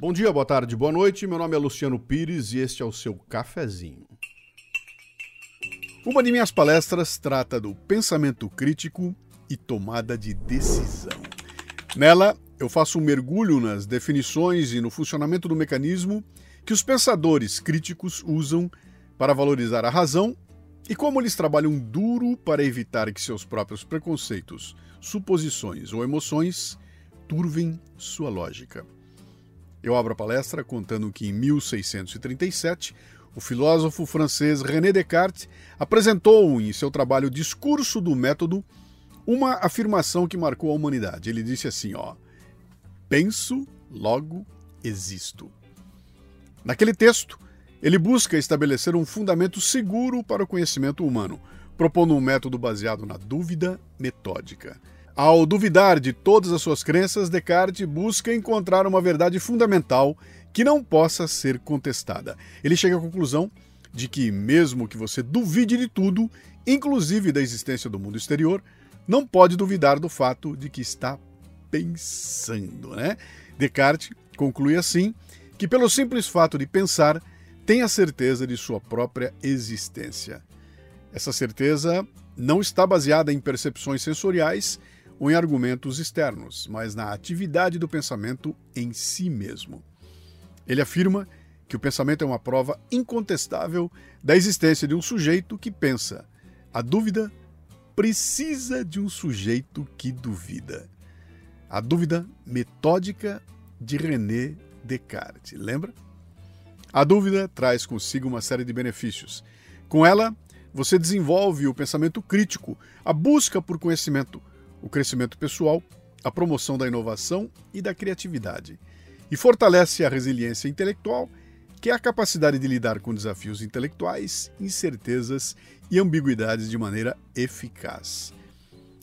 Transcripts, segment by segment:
Bom dia, boa tarde, boa noite. Meu nome é Luciano Pires e este é o seu cafezinho. Uma de minhas palestras trata do pensamento crítico e tomada de decisão. Nela, eu faço um mergulho nas definições e no funcionamento do mecanismo que os pensadores críticos usam para valorizar a razão e como eles trabalham duro para evitar que seus próprios preconceitos, suposições ou emoções turvem sua lógica. Eu abro a palestra contando que em 1637 o filósofo francês René Descartes apresentou em seu trabalho Discurso do Método uma afirmação que marcou a humanidade. Ele disse assim, ó: Penso, logo existo. Naquele texto, ele busca estabelecer um fundamento seguro para o conhecimento humano, propondo um método baseado na dúvida metódica. Ao duvidar de todas as suas crenças, Descartes busca encontrar uma verdade fundamental que não possa ser contestada. Ele chega à conclusão de que, mesmo que você duvide de tudo, inclusive da existência do mundo exterior, não pode duvidar do fato de que está pensando. Né? Descartes conclui assim que, pelo simples fato de pensar, tem a certeza de sua própria existência. Essa certeza não está baseada em percepções sensoriais ou em argumentos externos, mas na atividade do pensamento em si mesmo. Ele afirma que o pensamento é uma prova incontestável da existência de um sujeito que pensa. A dúvida precisa de um sujeito que duvida. A dúvida metódica de René Descartes, lembra? A dúvida traz consigo uma série de benefícios. Com ela, você desenvolve o pensamento crítico, a busca por conhecimento, o crescimento pessoal, a promoção da inovação e da criatividade. E fortalece a resiliência intelectual, que é a capacidade de lidar com desafios intelectuais, incertezas e ambiguidades de maneira eficaz.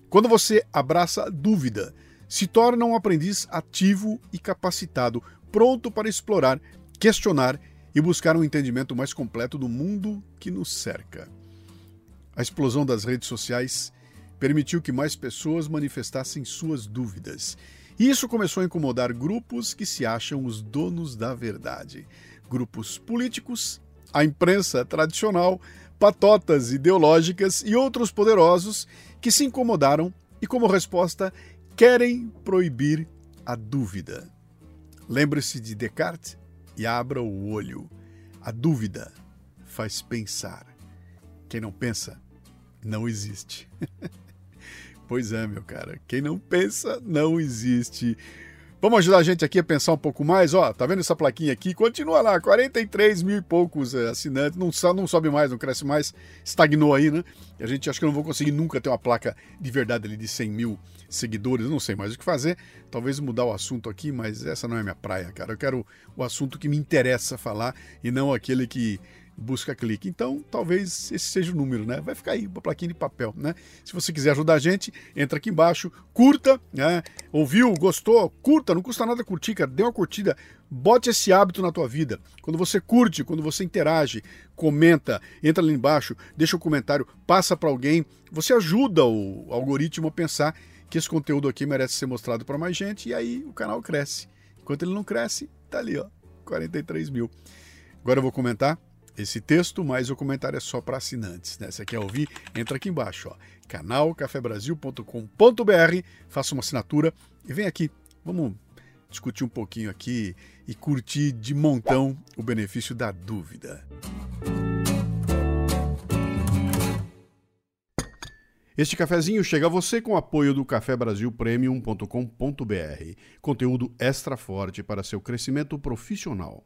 Quando você abraça a dúvida, se torna um aprendiz ativo e capacitado, pronto para explorar, questionar e buscar um entendimento mais completo do mundo que nos cerca. A explosão das redes sociais permitiu que mais pessoas manifestassem suas dúvidas. E isso começou a incomodar grupos que se acham os donos da verdade. Grupos políticos, a imprensa tradicional, patotas ideológicas e outros poderosos que se incomodaram e, como resposta, querem proibir a dúvida. Lembre-se de Descartes e abra o olho. A dúvida faz pensar. Quem não pensa, não existe. Pois é, meu cara. Quem não pensa, não existe. Vamos ajudar a gente aqui a pensar um pouco mais? Ó, tá vendo essa plaquinha aqui? Continua lá, 43 mil e poucos é, assinantes. Não, não sobe mais, não cresce mais. Estagnou aí, né? E a gente acha que eu não vou conseguir nunca ter uma placa de verdade ali de 100 mil seguidores. Não sei mais o que fazer. Talvez mudar o assunto aqui, mas essa não é minha praia, cara. Eu quero o assunto que me interessa falar e não aquele que busca clique. Então, talvez esse seja o número, né? Vai ficar aí uma plaquinha de papel, né? Se você quiser ajudar a gente, entra aqui embaixo, curta, né? Ouviu, gostou? Curta, não custa nada curtir, cara. Dê uma curtida, bote esse hábito na tua vida. Quando você curte, quando você interage, comenta, entra ali embaixo, deixa um comentário, passa para alguém, você ajuda o algoritmo a pensar que esse conteúdo aqui merece ser mostrado para mais gente e aí o canal cresce. Enquanto ele não cresce, tá ali, ó, 43 mil. Agora eu vou comentar esse texto, mas o comentário é só para assinantes. Né? Se quer ouvir, entra aqui embaixo, ó, canalcafebrasil.com.br, faça uma assinatura e vem aqui. Vamos discutir um pouquinho aqui e curtir de montão o benefício da dúvida. Este cafezinho chega a você com o apoio do cafebrasilpremium.com.br, conteúdo extra forte para seu crescimento profissional.